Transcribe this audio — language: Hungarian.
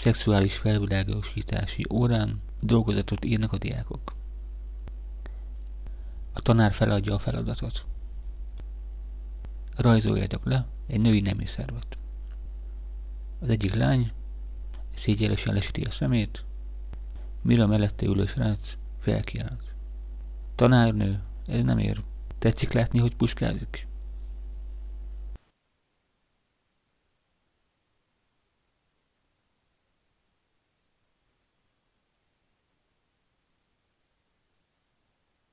szexuális felvilágosítási órán dolgozatot írnak a diákok. A tanár feladja a feladatot. Rajzoljátok le egy női nemi szervet. Az egyik lány szégyellősen lesíti a szemét, mire a mellette ülő srác felkiált. Tanárnő, ez nem ér. Tetszik látni, hogy puskázik?